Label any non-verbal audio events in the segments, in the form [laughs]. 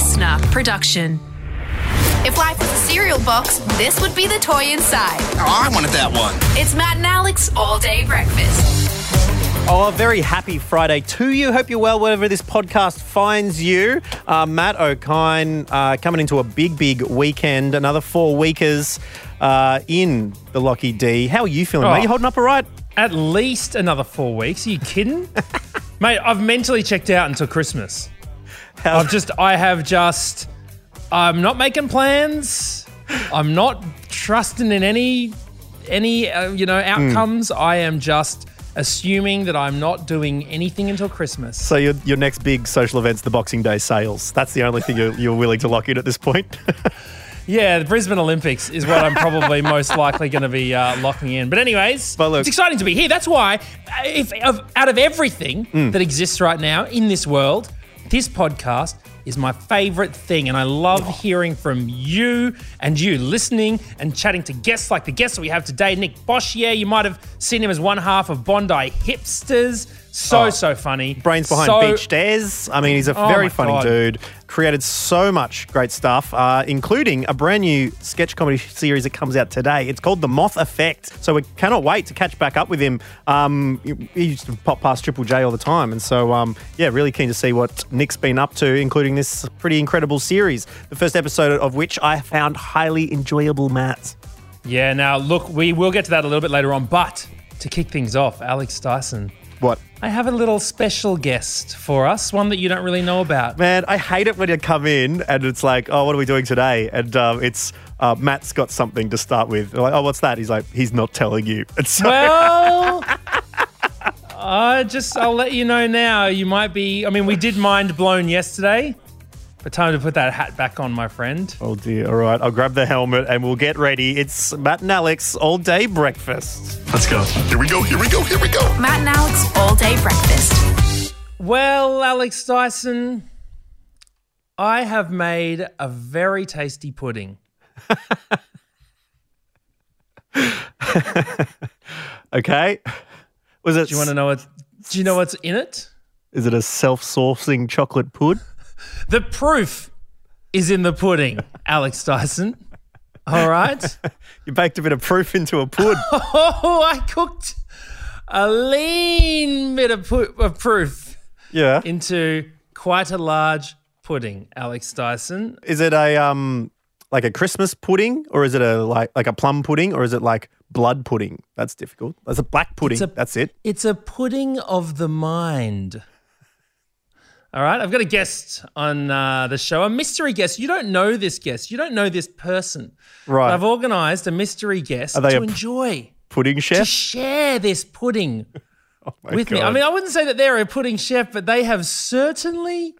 listener production. If life was a cereal box, this would be the toy inside. Oh, I wanted that one. It's Matt and Alex all day breakfast. Oh, very happy Friday to you. Hope you're well wherever this podcast finds you. Uh, Matt Okine uh, coming into a big, big weekend. Another four weekers uh, in the Lockie D. How are you feeling, Oh. mate? You holding up all right? At least another four weeks. Are you kidding? [laughs] Mate, I've mentally checked out until Christmas. How- I've just, I have just, I'm not making plans. I'm not trusting in any, any, uh, you know, outcomes. I am just assuming that I'm not doing anything until Christmas. so your, your next big social event's the Boxing Day sales. That's the only thing you're, you're willing to lock in at this point. [laughs] Yeah, the Brisbane Olympics is what I'm probably [laughs] most likely going to be uh, locking in. But anyways, But look- it's exciting to be here. That's why, uh, if of, out of everything Hmm. that exists right now in this world, this podcast is my favorite thing, and I love oh. hearing from you and you listening and chatting to guests like the guests that we have today. Nick Boshier, yeah, you might have seen him as one half of Bondi Hipsters. So Oh. so funny. Brains behind So- Beached Az. I mean, he's a Oh very funny God. dude. Created so much great stuff, uh, including a brand new sketch comedy series that comes out today. It's called The Moth Effect. So we cannot wait to catch back up with him. Um, he used to pop past Triple J all the time. And so, um, yeah, really keen to see what Nick's been up to, including this pretty incredible series. The first episode of which I found highly enjoyable, Matt. Yeah, now look, we will get to that a little bit later on, but to kick things off, Alex Dyson. What? I have a little special guest for us, one that you don't really know about. Man, I hate it when you come in and it's like, oh, what are we doing today? And um, it's uh, Matt's got something to start with. Like, oh, what's that? He's like, he's not telling you. [laughs] So, Well, I just I'll let you know now. You might be. I mean, we did mind blown yesterday, but time to put that hat back on, my friend. oh dear. All right, I'll grab the helmet and we'll get ready. It's Matt and Alex all day breakfast. Let's go. Here we go. Here we go. Here we go. Matt and Alex all day breakfast. Well, Alex Dyson, I have made a very tasty pudding. [laughs] Okay. Was it? Do you want to know what? Do you know what's in it? Is it a self-sourcing chocolate pud? The proof is in the pudding, [laughs] Alex Dyson. All right. [laughs] You baked a bit of proof into a pud. [laughs] Oh, I cooked a lean bit of, pu- of proof yeah. into quite a large pudding, Alex Dyson. Is it a um like a Christmas pudding or is it a like like a plum pudding or is it like blood pudding? That's difficult. That's a black pudding. A- That's it. It's a pudding of the mind. All right, I've got a guest on uh, the show, a mystery guest. You don't know this guest, you don't know this person. Right. I've organised a mystery guest Are they to enjoy, Pudding chef? to share this pudding [laughs] My with me. I mean, I wouldn't say that they're a pudding chef, but they have certainly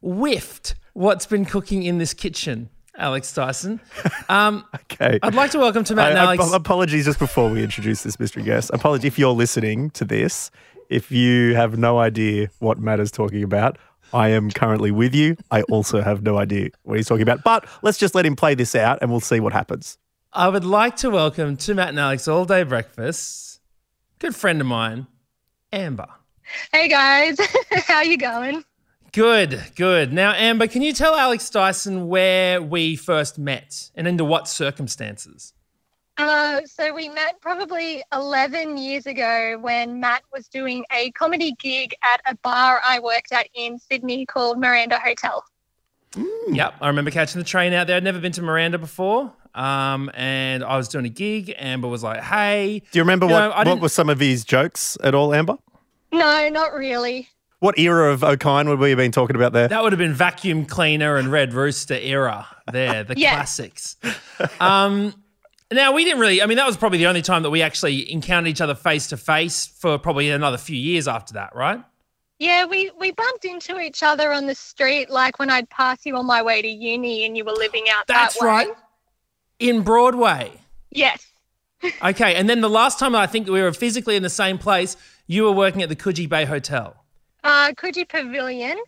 whiffed what's been cooking in this kitchen, Alex Dyson. [laughs] Um, okay. I'd like to welcome to Matt and Alex. I- apologies just before we introduce this mystery guest. Apology if you're listening to this. If you have no idea what Matt is talking about, I am currently with you. I also have no idea what he's talking about. But let's just let him play this out and we'll see what happens. I would like to welcome to Matt and Alex All Day Breakfast, good friend of mine, Amber. Hey guys, [laughs] how you going? Good, good. Now, Amber, can you tell Alex Dyson where we first met and under what circumstances? Uh, so we met probably 11 years ago when Matt was doing a comedy gig at a bar I worked at in Sydney called Miranda Hotel. Yep, I remember catching the train out there. I'd never been to Miranda before. Um, and I was doing a gig. Amber was like, hey. Do you remember You what, know, what were some of his jokes at all, Amber? No, not really. What era of Okine would we have been talking about there? That would have been vacuum cleaner and Red Rooster era there, the [laughs] Yeah. classics. Um, now we didn't really. I mean, that was probably the only time that we actually encountered each other face to face for probably another few years after that, right? Yeah, we, we bumped into each other on the street like when I'd pass you on my way to uni and you were living out That's that way. right. In Broadway. Yes. [laughs] Okay, and then the last time I think we were physically in the same place, you were working at the Coogee Bay Hotel. Uh, Coogee Pavilion.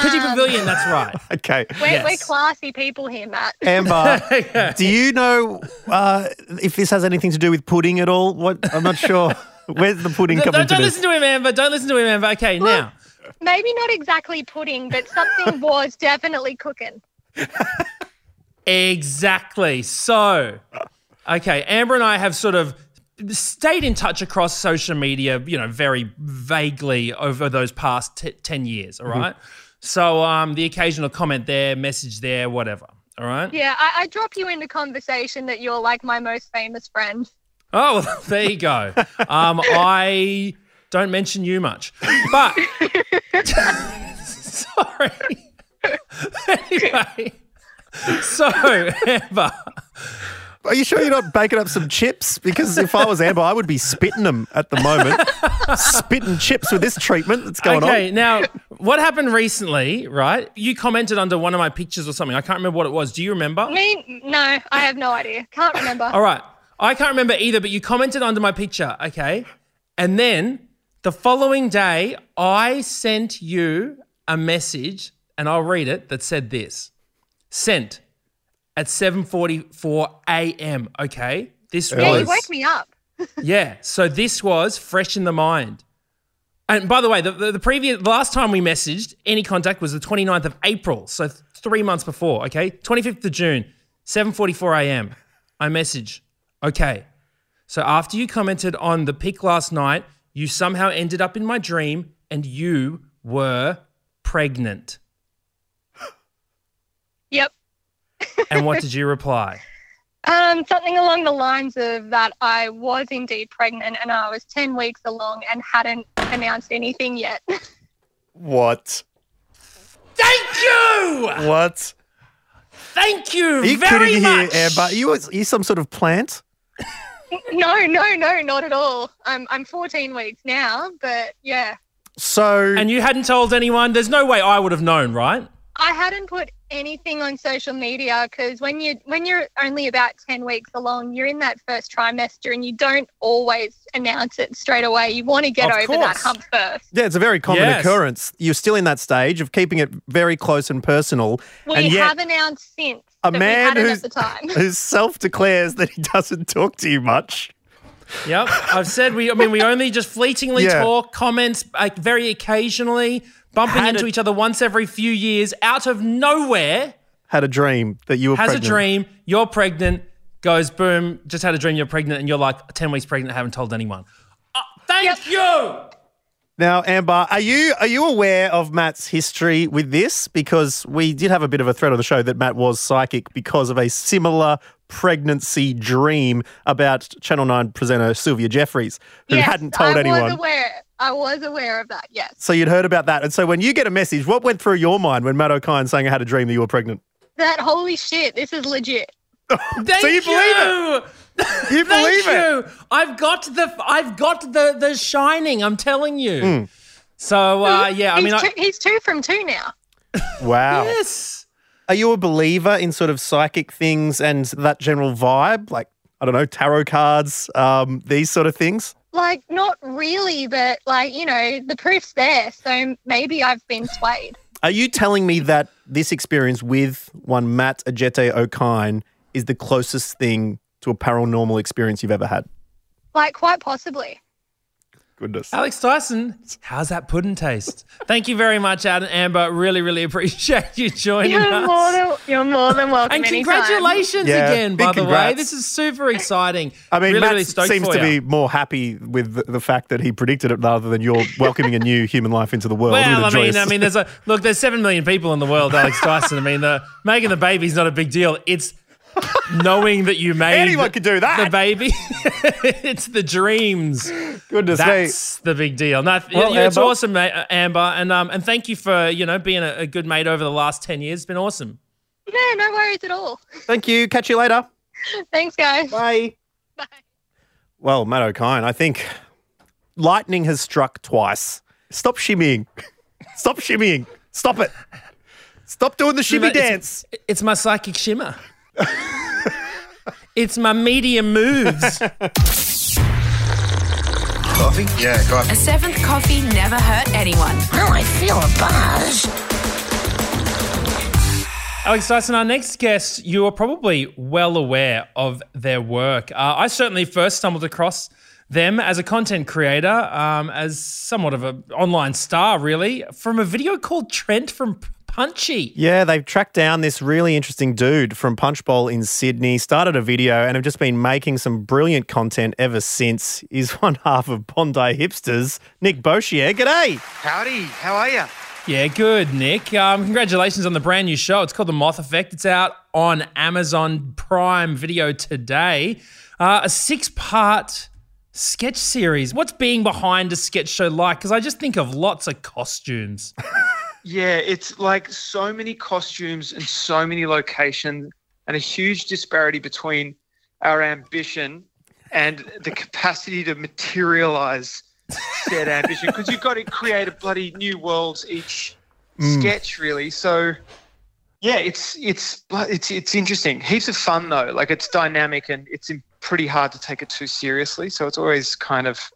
Coogee Um, Pavilion, that's right. [laughs] Okay. We're, we're classy people here, Matt. [laughs] Amber, [laughs] do you know uh, if this has anything to do with pudding at all? What I'm not sure. Where's the pudding Don't, coming don't to this? listen to him, Amber. Don't listen to him, Amber. Okay, now maybe not exactly pudding, but something was definitely cooking. Exactly. So, okay, Amber and I have sort of stayed in touch across social media, you know, very vaguely over those past t- 10 years, all right? So, um, the occasional comment there, message there, whatever, all right? Yeah, I, I drop you into conversation that you're like my most famous friend. Oh, well, [laughs] there you go. Um, I don't mention you much, but [laughs] sorry. [laughs] anyway, so Amber, Are you sure you're not baking up some chips? Because if I was Amber, I would be spitting them at the moment. spitting chips with this treatment that's going on. okay, on. now what happened recently? Right, you commented under one of my pictures or something. I can't remember what it was. Do you remember? Me? No, I have no idea. Can't remember. All right. I can't remember either, but you commented under my picture, okay? And then the following day, I sent you a message, and I'll read it, that said this. Sent at 7:44 a.m., okay? This yeah, was you woke me up. [laughs] Yeah, so this was fresh in the mind. And by the way, the, the, the previous the last time we messaged any contact was the 29th of April, so th- 3 months before, okay? 25th of June, 7:44 a.m. I message. Okay. So after you commented on the pic last night, you somehow ended up in my dream and you were pregnant. Yep. And what did you reply? [laughs] Um, something along the lines of that I was indeed pregnant and I was 10 weeks along and hadn't announced anything yet. What? Thank you! What? Thank you Are you very kidding much. here, Amber? Are you, are you some sort of plant? no, no, no, not at all. I'm, I'm 14 weeks now, but yeah. So And you hadn't told anyone. There's no way I would have known, right? I hadn't put anything on social media because when you when you're only about ten weeks along, you're in that first trimester and you don't always announce it straight away. You want to get Of over that hump first. yeah, it's a very common Yes. occurrence. You're still in that stage of keeping it very close and personal. We and yet have announced since a that man who's, the time. [laughs] who self declares that he doesn't talk to you much. Yep. I've said we, I mean, we only just fleetingly Yeah. talk, comments like very occasionally, bumping into a- each other once every few years out of nowhere, Had a dream that you were has pregnant. a dream, you're pregnant, goes boom, just had a dream you're pregnant, and you're like 10 weeks pregnant, haven't told anyone. Uh, thank you. Now, Amber, are you are you aware of Matt's history with this? Because we did have a bit of a thread on the show that Matt was psychic because of a similar pregnancy dream about Channel 9 presenter Sylvia Jeffreys, who Yes, hadn't told I anyone. was aware. I was aware of that. Yes. So you'd heard about that. And so when you get a message, what went through your mind when Matt Okine saying I had a dream that you were pregnant? That holy shit. This is legit. [laughs] Thank So you believe it? You [laughs] Thank believe it? you. I've got the I've got the the shining. I'm telling you. So uh, yeah, I he's, mean, I, two, he's two from two now. [laughs] Wow. yes. Are you a believer in sort of psychic things and that general vibe? Like, I don't know, tarot cards, um, these sort of things? Like, not really, but like, you know, the proof's there. So maybe I've been swayed. Are you telling me that this experience with one Matt Ajete Okine is the closest thing to a paranormal experience you've ever had? Like, quite possibly. Goodness. Alex Dyson, how's that pudding taste? Thank you very much, Adam Amber. Really, really appreciate you joining You're us. more than you're more than welcome. and congratulations Yeah, again, big by the way. This is super exciting. I mean, really, Matt really seems to you. be more happy with the, the fact that he predicted it rather than you're welcoming a new human life into the world. Well, with I a mean, I mean, there's a look. There's seven million people in the world, Alex Dyson. I mean, the making the baby's not a big deal. It's knowing that you made Anyone could do that. The baby, [laughs] it's the dreams. goodness me. That's the big deal. No, th- Well, it's Amber- awesome, mate, uh, Amber, and um, and thank you for you know being a, a good mate over the last ten years. It's been awesome. No, no worries at all. Thank you. Catch you later. [laughs] Thanks, guys. Bye. Bye. Well, Matt Okine, I think lightning has struck twice. Stop shimmying. [laughs] Stop shimmying. Stop it. Stop doing the shimmy It's- dance. It's my psychic shimmer. It's my medium moves. [laughs] Coffee? Yeah, coffee. A seventh coffee never hurt anyone. Now I feel a buzz. Alex Dyson, our next guest, you are probably well aware of their work. Uh, I certainly first stumbled across them as a content creator, um, as somewhat of an online star, really, from a video called Trent from Punchy. Yeah, they've tracked down this really interesting dude from Punchbowl in Sydney, started a video, and have just been making some brilliant content ever since. He's [laughs] one half of Bondi Hipsters, Nick Boshier. G'day. Howdy. How are you? Yeah, good, Nick. Um, congratulations on the brand new show. It's called The Moth Effect. It's out on Amazon Prime Video today. Uh, a six part sketch series. What's being behind a sketch show like? Because I just think of lots of costumes. [laughs] Yeah, it's like so many costumes and so many locations, and a huge disparity between our ambition and the capacity to materialize said ambition. Because you've got to create a bloody new worlds each mm. sketch, really. So, yeah, it's it's it's it's interesting. Heaps of fun though. Like it's dynamic and it's pretty hard to take it too seriously. So it's always kind of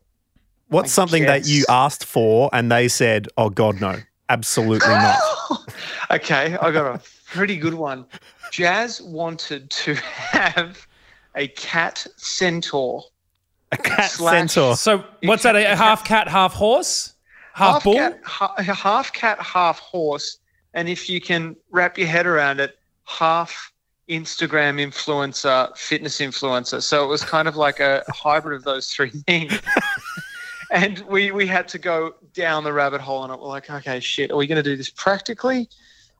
What's I something that you asked for and they said, oh, God, no, absolutely not? [laughs] okay, I got a pretty good one. Jazz wanted to have a cat centaur. A cat Slash- centaur. So, what's that? A half cat, half horse? Half, bull? cat, ha- half cat, half horse. And if you can wrap your head around it, half Instagram influencer, fitness influencer. So it was kind of like a hybrid of those three [laughs] things. And we we had to go down the rabbit hole on it. We're like, okay, shit, are we going to do this practically?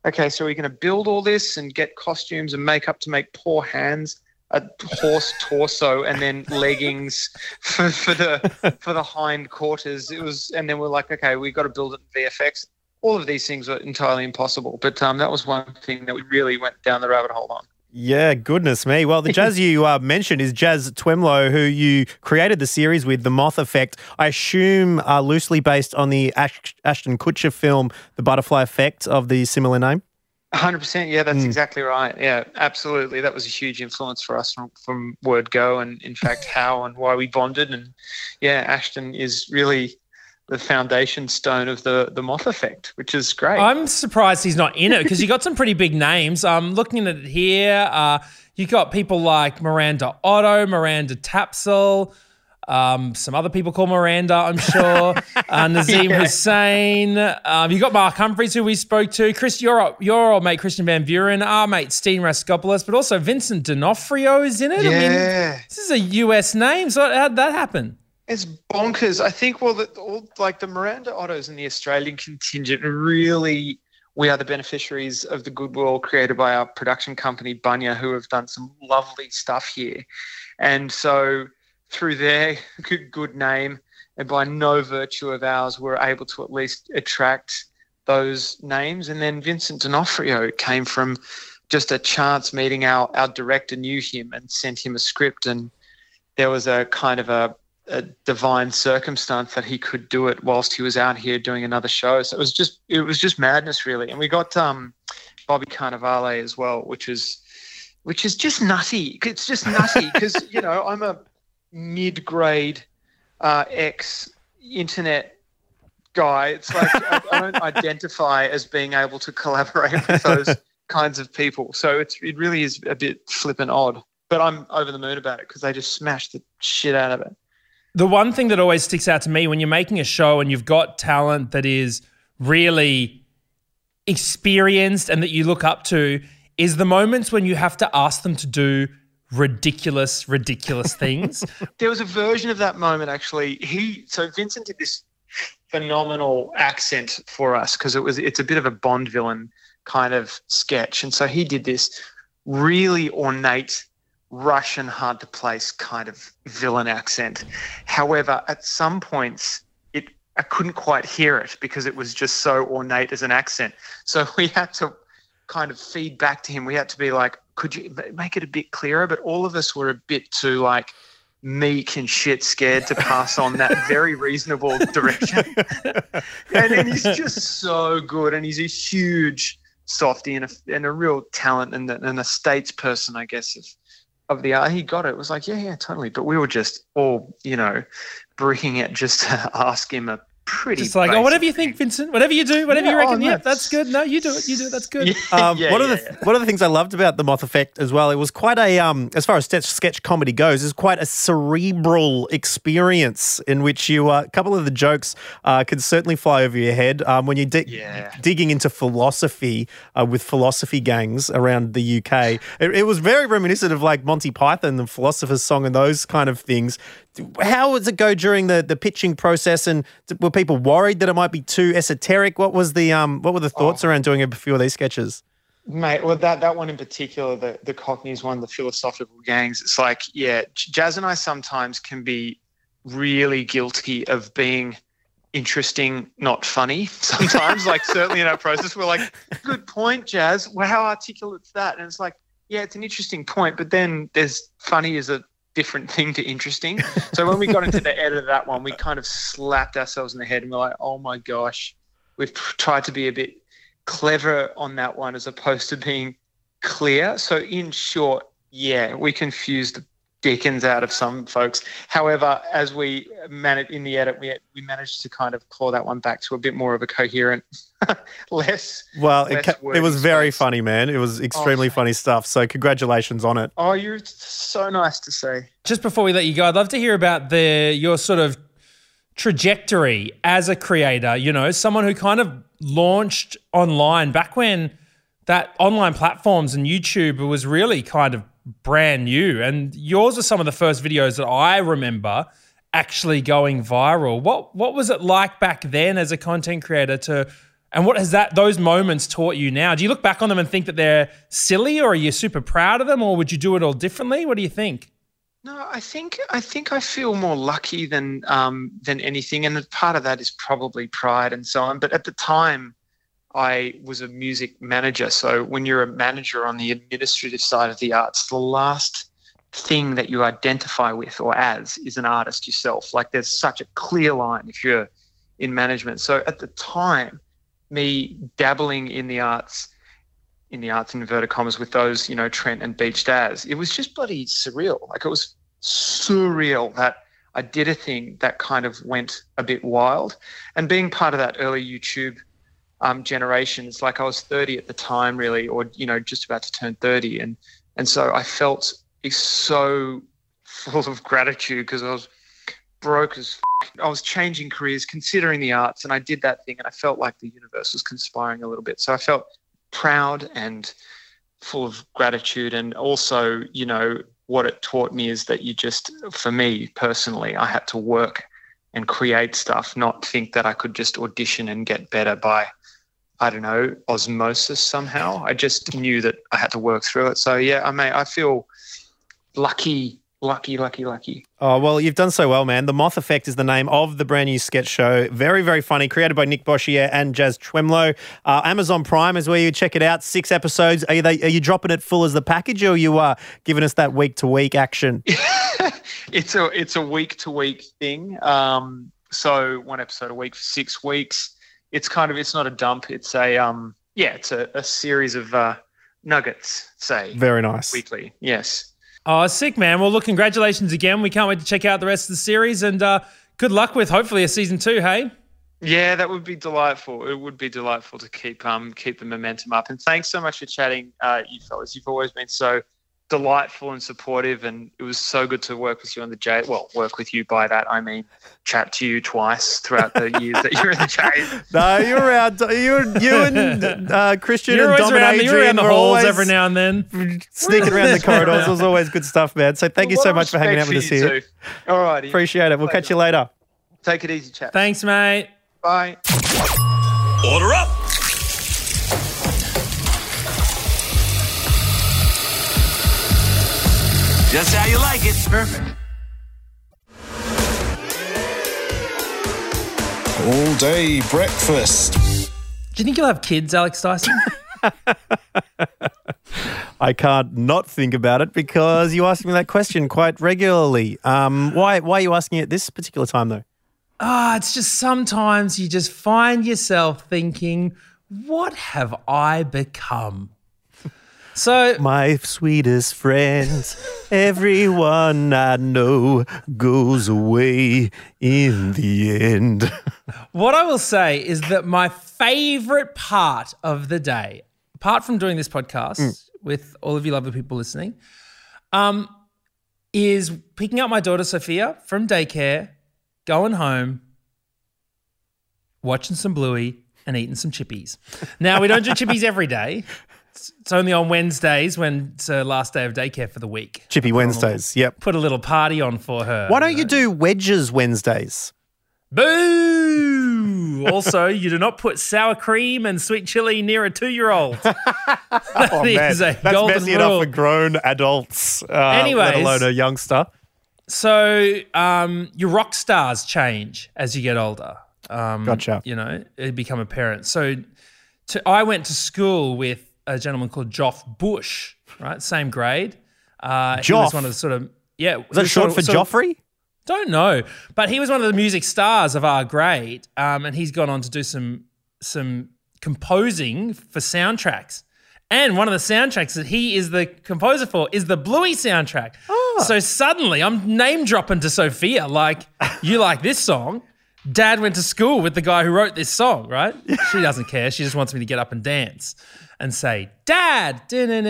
Okay, so we're going to build all this and get costumes and makeup to make poor hands, a horse torso, and then [laughs] leggings for, for the for the hind quarters. It was, and then we're like, okay, we've got to build it in VFX. All of these things were entirely impossible, but um, that was one thing that we really went down the rabbit hole on. Yeah, goodness me. Well, the Jazz [laughs] you uh, mentioned is Jazz Twemlow, who you created the series with, The Moth Effect. I assume uh, loosely based on the Ash- Ashton Kutcher film, The Butterfly Effect, of the similar name. 100%. Yeah, that's Mm. exactly right. Yeah, absolutely. That was a huge influence for us from, from word go, and in fact, [laughs] how and why we bonded. And yeah, Ashton is really the foundation stone of the the moth effect, which is great. I'm surprised he's not in it because you got some pretty big names. I'm looking at it here. Uh, you got people like Miranda Otto, Miranda Tapsell, um, some other people called Miranda, I'm sure. [laughs] uh, Nazeem Yeah. Hussain. Um, you got Mark Humphries, who we spoke to. Chris, your your old mate Christiaan Van Vuuren, our mate Steen Raskopoulos, but also Vincent D'Onofrio is in it. I mean, yeah, this is a US name. So how did that happen? It's bonkers. I think well, that all like the Miranda Ottos and the Australian contingent really. We are the beneficiaries of the goodwill created by our production company, Bunya, who have done some lovely stuff here. And so, through their [laughs] good, name and by no virtue of ours, we're able to at least attract those names. And then Vincent D'Onofrio came from just a chance meeting. Our, our director knew him and sent him a script. And there was a kind of a, a divine circumstance that he could do it whilst he was out here doing another show. So it was just it was just madness really. And we got um, Bobby Cannavale as well, which is which is just nutty. It's just nutty [laughs] because you know I'm a mid-grade uh, ex internet guy. It's like I, I don't [laughs] identify as being able to collaborate with those [laughs] kinds of people. So it's it really is a bit flippant odd. But I'm over the moon about it because they just smashed the shit out of it. The one thing that always sticks out to me when you're making a show and you've got talent that is really experienced and that you look up to is the moments when you have to ask them to do ridiculous, ridiculous [laughs] things. There was a version of that moment actually. He so Vincent did this phenomenal accent for us because it was it's a bit of a Bond villain kind of sketch, and so he did this really ornate Russian hard to place kind of villain accent. However, at some points it I couldn't quite hear it because it was just so ornate as an accent. So [laughs] we had to kind of feed back to him. We had to be like, could you make it a bit clearer? But all of us were a bit too like meek and shit scared to pass on that [laughs] very reasonable direction. [laughs] and, and he's just so good, and he's a huge softy and a, and a real talent and, a- and a statesperson, I guess, of of the art. He got it. It was like, yeah, yeah, totally. But we were just all, you know, breaking it just to [laughs] ask him a pretty. Just like, oh, basic whatever you think, Vincent. Whatever you do, whatever Yeah, you oh, reckon. no, yep, that's good. No, you do it. You do it. That's good. [laughs] Um, Yeah, one of the yeah. one of the things I loved about the Moth Effect as well, it was quite a um, as far as sketch, sketch comedy goes, is quite a cerebral experience in which you uh, a couple of the jokes uh, can certainly fly over your head um, when you're di- Yeah. digging into philosophy uh, with philosophy gangs around the UK. It, it was very reminiscent of like Monty Python, the Philosopher's Song, and those kind of things. How does it go during the, the pitching process? And were people worried that it might be too esoteric? What was the um, what were the thoughts Oh. around doing a few of these sketches? Mate, well, that, that one in particular, the, the Cockneys one, the philosophical gangs, it's like, yeah, Jazz and I sometimes can be really guilty of being interesting, not funny. [laughs] Sometimes, like, certainly in our process, we're like, good point, Jazz. Well, how articulate's that? And it's like, yeah, it's an interesting point, but then there's funny is a different thing to interesting. So when we got into the edit of that one, we kind of slapped ourselves in the head and we're like, oh my gosh, we've tried to be a bit clever on that one as opposed to being clear. So in short, yeah, we confused dickens out of some folks. However, as we managed in the edit, we we managed to kind of claw that one back to a bit more of a coherent, [laughs] less. Well, it, ca- it was very space. funny, man. It was oh, extremely thank funny stuff. So congratulations on it. Oh, you're so nice to say. Just before we let you go, I'd love to hear about the your sort of trajectory as a creator. You know, someone who kind of launched online back when that online platforms and YouTube was really kind of brand new. And yours are some of the first videos that I remember actually going viral. What what was it like back then as a content creator to and what has that those moments taught you now? Do you look back on them and think that they're silly or are you super proud of them or would you do it all differently? What do you think? No, I think I think I feel more lucky than um, than anything, and part of that is probably pride and so on. But at the time, I was a music manager, so when you're a manager on the administrative side of the arts, the last thing that you identify with or as is an artist yourself. Like there's such a clear line if you're in management. So at the time, me dabbling in the arts in the arts in inverted commas with those, you know, Trent and Beached Az. It was just bloody surreal. Like it was surreal that I did a thing that kind of went a bit wild. And being part of that early YouTube um, generation, it's like I was 30 at the time, really, or you know, just about to turn 30, and and so I felt so full of gratitude because I was broke as f- I was changing careers, considering the arts, and I did that thing, and I felt like the universe was conspiring a little bit. So I felt proud and full of gratitude and also you know what it taught me is that you just for me personally i had to work and create stuff not think that i could just audition and get better by i don't know osmosis somehow i just knew that i had to work through it so yeah i mean i feel lucky lucky lucky lucky Oh, well, you've done so well, man. The Moth Effect is the name of the brand new sketch show. Very, very funny. Created by Nick Boshier and Jazz Twemlow. Uh, Amazon Prime is where you check it out. Six episodes. Are you, they, are you dropping it full as the package or are you uh, giving us that week to week action? [laughs] it's a it's a week to week thing. Um, so one episode a week for six weeks. It's kind of it's not a dump. It's a um yeah, it's a, a series of uh, nuggets. Say Very nice. weekly. Yes. Oh, sick, man. Well, look, congratulations again. We can't wait to check out the rest of the series and uh, good luck with hopefully a season two, hey? Yeah, that would be delightful. It would be delightful to keep um keep the momentum up. And thanks so much for chatting, uh, you fellas. You've always been so delightful and supportive, and it was so good to work with you on the J. Well, work with you by that I mean chat to you twice throughout the [laughs] years that you were in the J. No, you're around. You, you [laughs] and uh, Christian You're and always Dom around, and you're Adrian around the halls every now and then. sneaking [laughs] around the corridors. It was always good stuff, man. So thank you so much for hanging out with us here. All righty. Appreciate it. We'll catch you later. Take it easy, chat. Thanks, mate. Bye. Order up! Just how you like it. Perfect. All day breakfast. Do you think you'll have kids, Alex Dyson? [laughs] I can't not think about it because you ask me that question quite regularly. Um, why? Why are you asking it this particular time though? Ah, it's just sometimes you just find yourself thinking, what have I become? So My sweetest friends, everyone I know goes away in the end. [laughs] What I will say is that my favorite part of the day, apart from doing this podcast Mm. with all of you lovely people listening, um, is picking up my daughter Sophia from daycare, going home, watching some Bluey, and eating some chippies. Now, we don't do chippies every day. It's only on Wednesdays when it's her last day of daycare for the week. Chippy Wednesdays. Yep. Put a little party on for her. Why don't you do wedges Wednesdays? Boo! also, you do not put sour cream and sweet chili near a two-year-old. [laughs] Oh man, a that's golden messy enough for grown adults. Uh, let alone a youngster. So, um, your rock stars change as you get older. Um, Gotcha. You know, you become a parent. So, to, I went to school with a gentleman called Joff Bush, right? Same grade. Uh, He was one of the sort of yeah. Is that short for Joffrey? Don't know, but he was one of the music stars of our grade, um, and he's gone on to do some some composing for soundtracks. And one of the soundtracks that he is the composer for is the Bluey soundtrack. Oh. So suddenly, I'm name dropping to Sophia like, "You like this song?" Dad went to school with the guy who wrote this song, right? She doesn't care. She just wants me to get up and dance and say, "Dad." Anyway,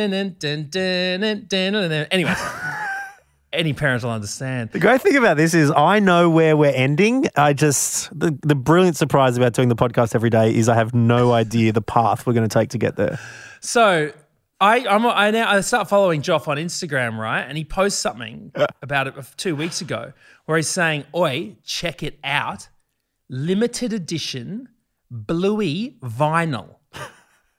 any parent will understand. The great thing about this is I know where we're ending. I just the, the brilliant surprise about doing the podcast every day is I have no idea the path we're going to take to get there. So I I'm, I now I start following Joff on Instagram, right? And he posts something about it two weeks ago where he's saying, "Oi, check it out, limited edition Bluey vinyl."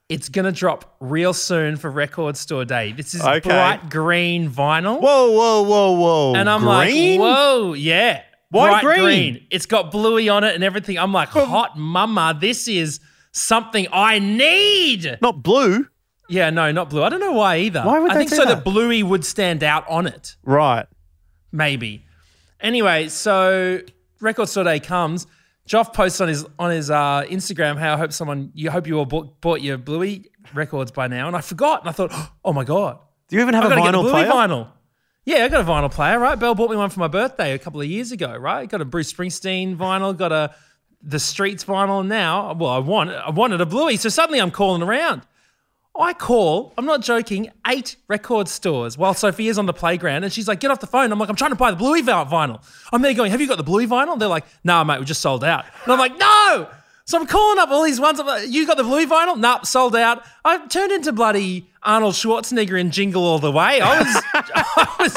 It's gonna drop real soon for Record Store Day. This is Okay. bright green vinyl. Whoa, whoa, whoa, whoa! And I'm Green? like, whoa, yeah. Why bright green? It's got Bluey on it and everything. I'm like, hot mama, this is something I need. not blue, Yeah, no, not blue. I don't know why either. Why would I they think so that? that Bluey would stand out on it, right? maybe. Anyway, so Record Store Day comes. Joff posts on his on his uh, Instagram how I hope someone you hope you all bought, bought your Bluey records by now, and I forgot, and I thought, [gasps] oh my god, Do you even have I a get vinyl Bluey player? vinyl. Yeah, I got a vinyl player, right? Belle bought me one for my birthday a couple of years ago, right? Got a Bruce Springsteen vinyl, got a the Streets vinyl. Now, well, I want I wanted a Bluey, so suddenly I'm calling around. I call, I'm not joking, eight record stores while Sophia's on the playground and she's like, get off the phone. I'm like, I'm trying to buy the Bluey vi- vinyl. I'm there going, have you got the Bluey vinyl? They're like, nah, mate, we just sold out. And I'm like, no! So I'm calling up all these ones. I'm like, you got the Bluey vinyl? Nope, sold out. I turned into bloody Arnold Schwarzenegger in Jingle All the Way. I was, [laughs] I was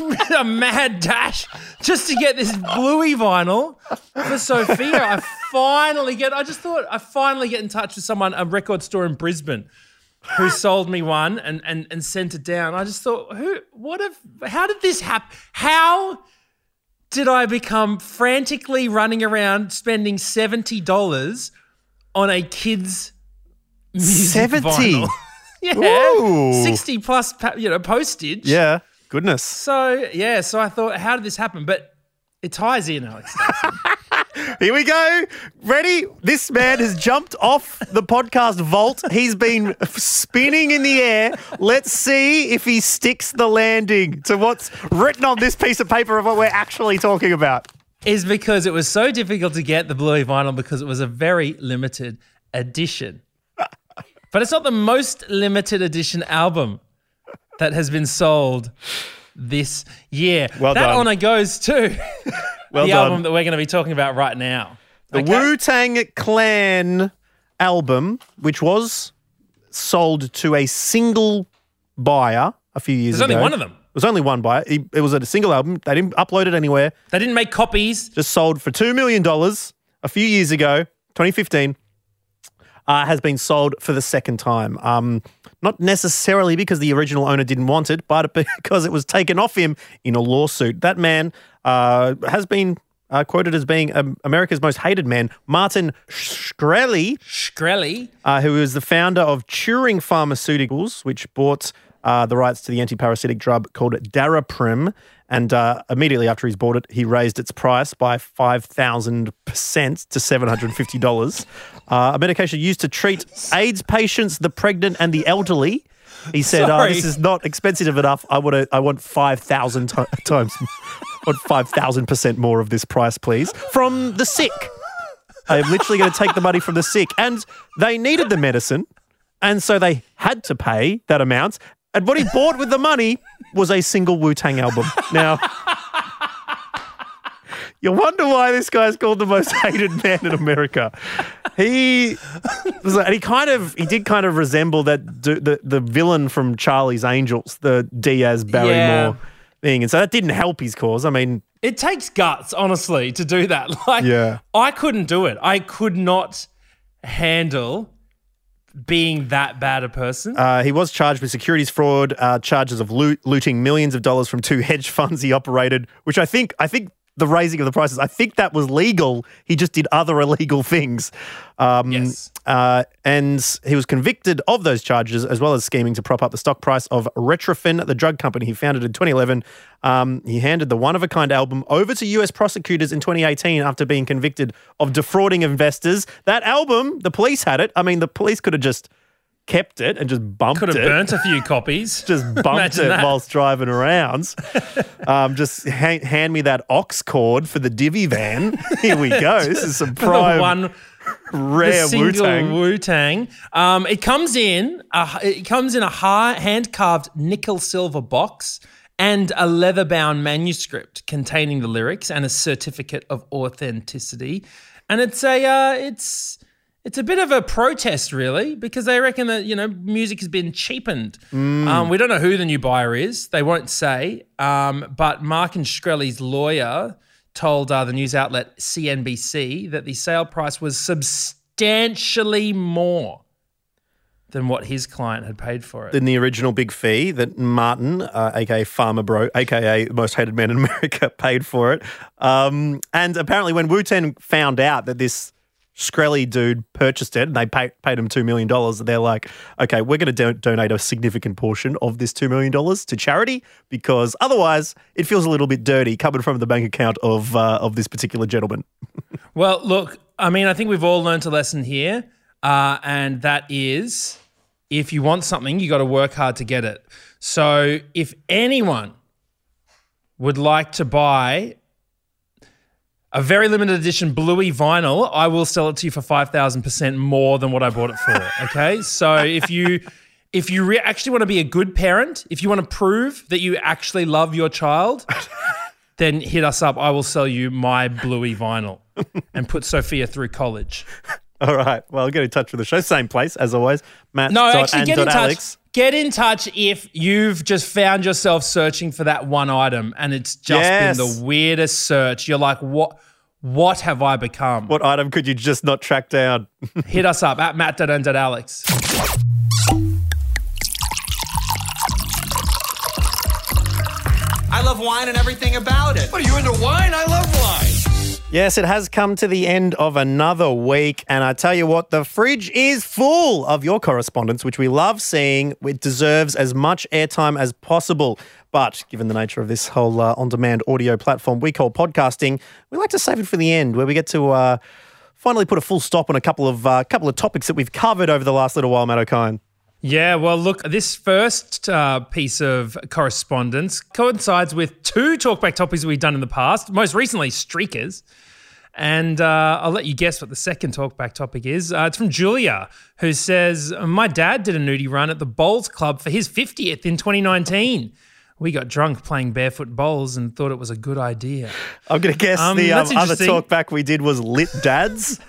[laughs] a mad dash just to get this Bluey vinyl for Sophia. I finally get, I just thought, I finally get in touch with someone, a record store in Brisbane who sold me one and, and, and sent it down. I just thought, who, what if, how did this happen? How did I become frantically running around spending $70 on a kid's music 70? vinyl? [laughs] yeah. Ooh. 60 plus, you know, postage. Yeah, goodness. So, yeah, so I thought, how did this happen? But it ties in, Alex. [laughs] Here we go. Ready? This man has jumped off the podcast vault. He's been spinning in the air. Let's see if he sticks the landing to what's written on this piece of paper of what we're actually talking about. is because it was so difficult to get the Bluey vinyl because it was a very limited edition. But it's not the most limited edition album that has been sold this year. Well that done. honor goes to [laughs] Well the done. album that we're going to be talking about right now. The Okay? Wu Tang Clan album, which was sold to a single buyer a few years There's ago. There's only one of them. It was only one buyer. It was a single album. They didn't upload it anywhere. They didn't make copies. Just sold for $2 million a few years ago, 2015. Uh, has been sold for the second time. Um, not necessarily because the original owner didn't want it, but [laughs] because it was taken off him in a lawsuit. That man uh, has been uh, quoted as being um, America's most hated man, Martin Shkreli, Shkreli. uh, who is the founder of Turing Pharmaceuticals, which bought uh, the rights to the antiparasitic drug called Daraprim. And uh, immediately after he's bought it, he raised its price by 5,000% to $750. [laughs] uh, a medication used to treat AIDS patients, the pregnant, and the elderly. He said, oh, "This is not expensive enough. I want to. I want five thousand ti- [laughs] times, want five thousand percent more of this price, please, from the sick. I am literally going to take the money from the sick, and they needed the medicine, and so they had to pay that amount. And what he bought with the money was a single Wu Tang album. Now." You wonder why this guy's called the most hated man in America. He was like, and he kind of he did kind of resemble that du- the the villain from Charlie's Angels, the Diaz Barrymore Yeah. thing, and so that didn't help his cause. I mean, It takes guts, honestly, to do that. [laughs] Like, Yeah. I couldn't do it. I could not handle being that bad a person. uh, he was charged with securities fraud, uh, charges of loot, looting millions of dollars from two hedge funds he operated, which I think I think the raising of the prices, I think that was legal. He just did other [laughs] illegal things. Um, Yes. Uh, and he was convicted of those charges as well as scheming to prop up the stock price of Retrophin, the drug company he founded in 2011. Um, he handed the one of a kind album over to US prosecutors in 2018 after being convicted of defrauding investors. That album, the police had it. I mean, the police could have just kept it and just bumped it. Could have burnt a few copies. [laughs] just bumped it that. whilst driving around. um, just ha- hand me that aux cord for the divvy van. [laughs] Here we go. [laughs] This is some prime one rare Wu-Tang. Wu Tang. Um, it comes in. A, it comes in a hand carved nickel silver box and a leather bound manuscript containing the lyrics and a certificate of authenticity. And it's a uh, it's it's a bit of a protest, really, because they reckon that you know music has been cheapened. Um, we don't know who the new buyer is; they won't say. Um, but Martin Shkreli's lawyer told uh, the news outlet CNBC that the sale price was substantially more than what his client had paid for it. Than the original big fee that Martin, uh, aka Pharma Bro, aka the most hated man in [laughs] America, paid for it. Um, and apparently, when Wu Tang found out that this Shkreli dude purchased it and they pay, paid him $2 million, And they're like, okay, we're going to do- donate a significant portion of this $2 million to charity because otherwise it feels a little bit dirty coming from the bank account of, uh, of this particular gentleman. [laughs] Well, look, I mean, I think we've all learned a lesson here, uh, and that is if you want something, you got to work hard to get it. So, if anyone would like to buy a very limited edition Bluey vinyl, I will sell it to you for five thousand percent more than what I bought it for. [laughs] Okay, so if you if you re- actually want to be a good parent, if you want to prove that you actually love your child, [laughs] then hit us up. I will sell you my Bluey vinyl and put Sophia through college. [laughs] All right. Well, get in touch with the show. Same place as always. Matt. No, actually, get in touch. Alex. Get in touch if you've just found yourself searching for that one item and it's just Yes. been the weirdest search. You're like, what? What have I become? What item could you just not track down? [laughs] Hit us up at matt.and.alex. I love wine and everything about it. What are you into wine? I wine. Yes, it has come to the end of another week. And I tell you what, the fridge is full of your correspondence, which we love seeing. It deserves as much airtime as possible. But given the nature of this whole uh, on demand audio platform we call podcasting, we like to save it for the end where we get to uh, finally put a full stop on a couple of, uh, couple of topics that we've covered over the last little while, Matt Okine. Yeah, well, look, this first uh, piece of correspondence coincides with two talkback topics we've done in the past, most recently, streakers. And uh, I'll let you guess what the second talkback topic is. Uh, it's from Julia, who says, My dad did a nudie run at the Bowls Club for his 50th in 2019. We got drunk playing barefoot bowls and thought it was a good idea. I'm going to guess Um, the um, other talkback we did was Lit Dads.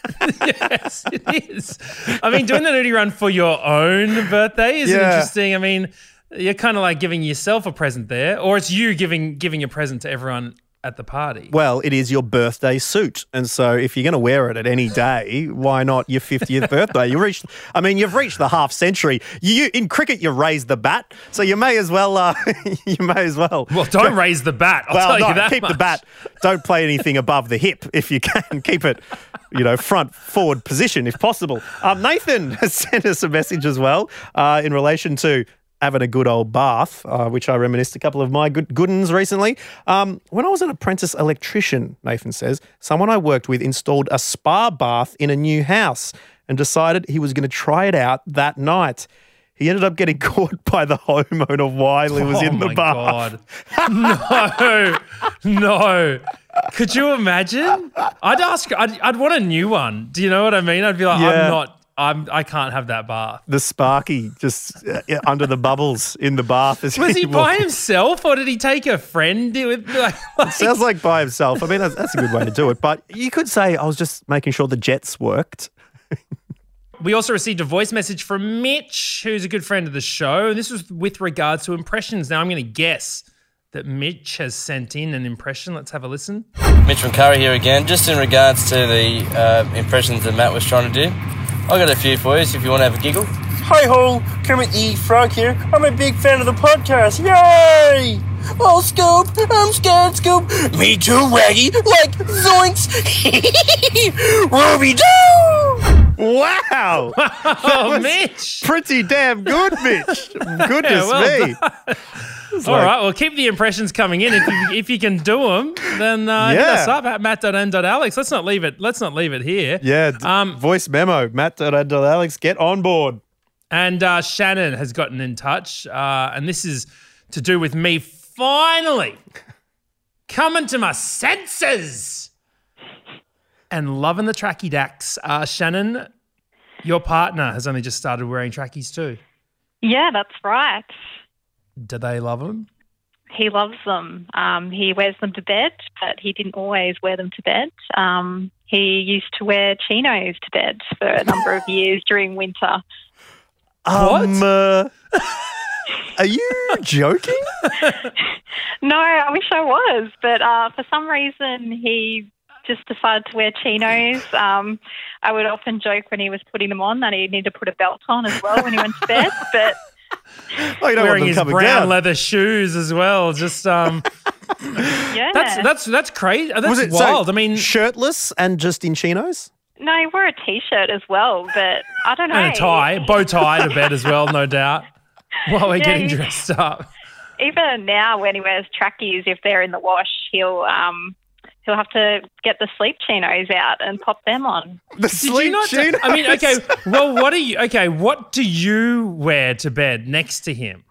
[laughs] yes, it is. I mean, doing the nudie run for your own birthday is Yeah. interesting. I mean, you're kind of like giving yourself a present there, or it's you giving giving a present to everyone at the party. Well, it is your birthday suit. And so if you're going to wear it at any day, why not your 50th birthday? You reached, I mean, you've reached the half century. You, in cricket, you raise the bat. So you may as well, uh, [laughs] you may as well. Well, don't raise the bat. I'll well, tell no, you that keep the bat. Don't play anything above the hip if you can. [laughs] Keep it, you know, front forward position if possible. Um, Nathan has [laughs] sent us a message as well uh, in relation to having a good old bath, uh, which I reminisced a couple of my good good uns recently. Um, when I was an apprentice electrician, Nathan says, someone I worked with installed a spa bath in a new house and decided he was going to try it out that night. he ended up getting [laughs] caught by the homeowner while he was oh in the my bath. God. no, no. Could you imagine? I'd ask. I'd, I'd want a new one. Do you know what I mean? I'd be like, Yeah. I'm not. I'm. I can't have that bath. The Sparky just uh, under the bubbles in the bath. as Was he by himself, or did he take a friend with? [laughs] Like, like- Sounds like by himself. I mean, that's, that's a good way to do it. But you could say I was just making sure the jets worked. We also received a voice message from Mitch, who's a good friend of the show. And this was with regards to impressions. Now I'm going to guess that Mitch has sent in an impression. Let's have a listen. Mitch from Curry here again. Just in regards to the uh, impressions that Matt was trying to do, I got a few for you if you want to have a giggle. Hi ho, Kermit the Frog here. I'm a big fan of the podcast. Yay! Oh, Scoop, I'm scared, Scoop. Me too, Waggy. Like zoinks. [laughs] Ruby doo. Wow. [laughs] Oh, Mitch. Pretty damn good, Mitch. [laughs] Goodness Yeah, well me. All right, well, keep the impressions coming in. If you, if you can do them, then uh, hit Yeah. us up at matt.n.alex. Let's not leave it. Let's not leave it here. Yeah. Um, voice memo. Matt and Alex, get on board. And uh, Shannon has gotten in touch, uh, and this is to do with me finally coming to my senses and loving the tracky dacks. Uh, Shannon, your partner has only just started wearing trackies too. Yeah, that's right. Do they love them? He loves them. Um, he wears them to bed, but he didn't always wear them to bed. Um, he used to wear chinos to bed for a number of years during winter. Um, uh, are you [laughs] joking? [laughs] No, I wish I was, but uh, for some reason he just decided to wear chinos. Um, I would often joke when he was putting them on that he needed to put a belt on as well when he went to bed, [laughs] but Oh, you don't Wearing them his brown down. leather shoes as well. Just um, [laughs] yeah. that's that's that's crazy. That's Was it so wild. I mean, shirtless and just in chinos? no, he wore a t-shirt as well, but I don't know. and a tie, bow tie to bed as well, no doubt. While we're Yeah, getting dressed up. even now when he wears trackies, if they're in the wash, he'll um he'll have to get the sleep chinos out and pop them on. The sleep you not? I mean, okay. Well, what are you? Okay, what do you wear to bed next to him?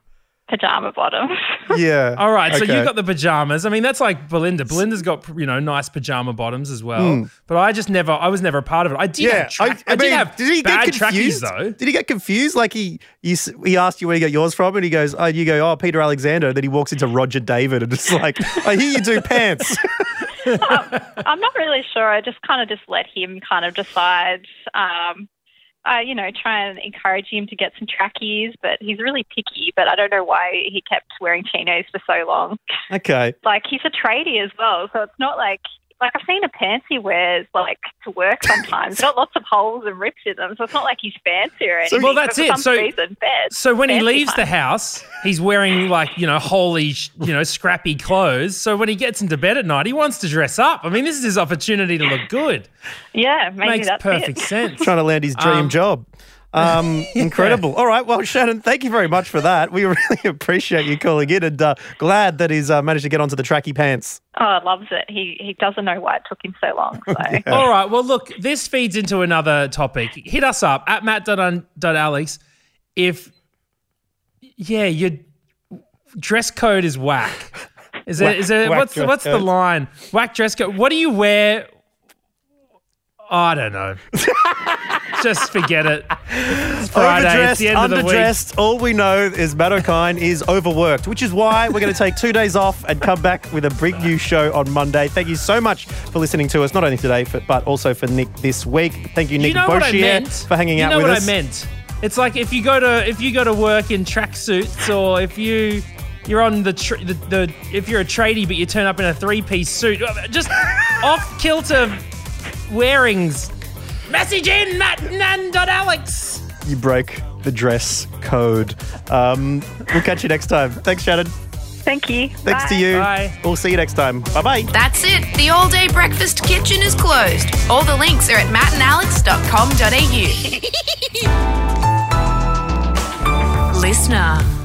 Pajama bottoms. [laughs] Yeah. All right, so Okay. you got the pajamas. I mean, that's like Belinda. Belinda's got you know nice pajama bottoms as well. Hmm. But I just never. I was never a part of it. I did. Yeah, have tra- I, did mean, have did he get confused? trackies though. Did he get confused? Like he, he, he asked you where you got yours from, and he goes, "Oh, you go, oh, Peter Alexander." Then he walks into Roger David, and it's like, "I hear you do pants." [laughs] I'm not really sure. I just kind of just let him kind of decide. Um, I, you know, try and encourage him to get some trackies, but he's really picky. But I don't know why he kept wearing chinos for so long. okay. Like he's a tradie as well, so it's not like like I've seen a pants he wears like to work sometimes. Got lots of holes and rips in them, so it's not like he's fancy or anything. well, that's it. So- reason, bed. So when he fancy leaves the house, he's wearing like you know holy, you know, scrappy clothes. So when he gets into bed at night, he wants to dress up. I mean, this is his opportunity to look good. yeah, maybe Makes that's perfect it. sense. Trying to land his dream Um, job. Um, [laughs] incredible. All right. Well, Shannon, thank you very much for that. We [laughs] really appreciate you calling in, and uh, glad that he's uh, managed to get onto the tracky pants. Oh, loves it. He he doesn't know why it took him so long. So. [laughs] All right. Well, look, this feeds into another topic. Hit us up at matt.alex if, yeah, your dress code is whack. Is there, Whack- is there, whack what's, dress what's the line? Whack dress code. What do you wear? I don't know. Just forget it. It's Friday. It's the end of the week. underdressed. All we know is Matt Okine is overworked, which is why we're going to take two days off and come back with a big new show on Monday. Thank you so much for listening to us, not only today, but also for Nick this week. Thank you, Nick you know what meant? for hanging you out know with what us. I meant. It's like if you go to if you go to work in tracksuits, or if you you're on the, tr- the the if you're a tradie but you turn up in a three piece suit, just off kilter wearings. Message in Matt and Alex. You break the dress code. Um, we'll catch you next time. Thanks, Shannon. Thank you. Thanks Bye. to you. Bye. We'll see you next time. Bye bye. That's it. The all day breakfast kitchen is closed. All the links are at mattandalex.com.au. [laughs] Listener.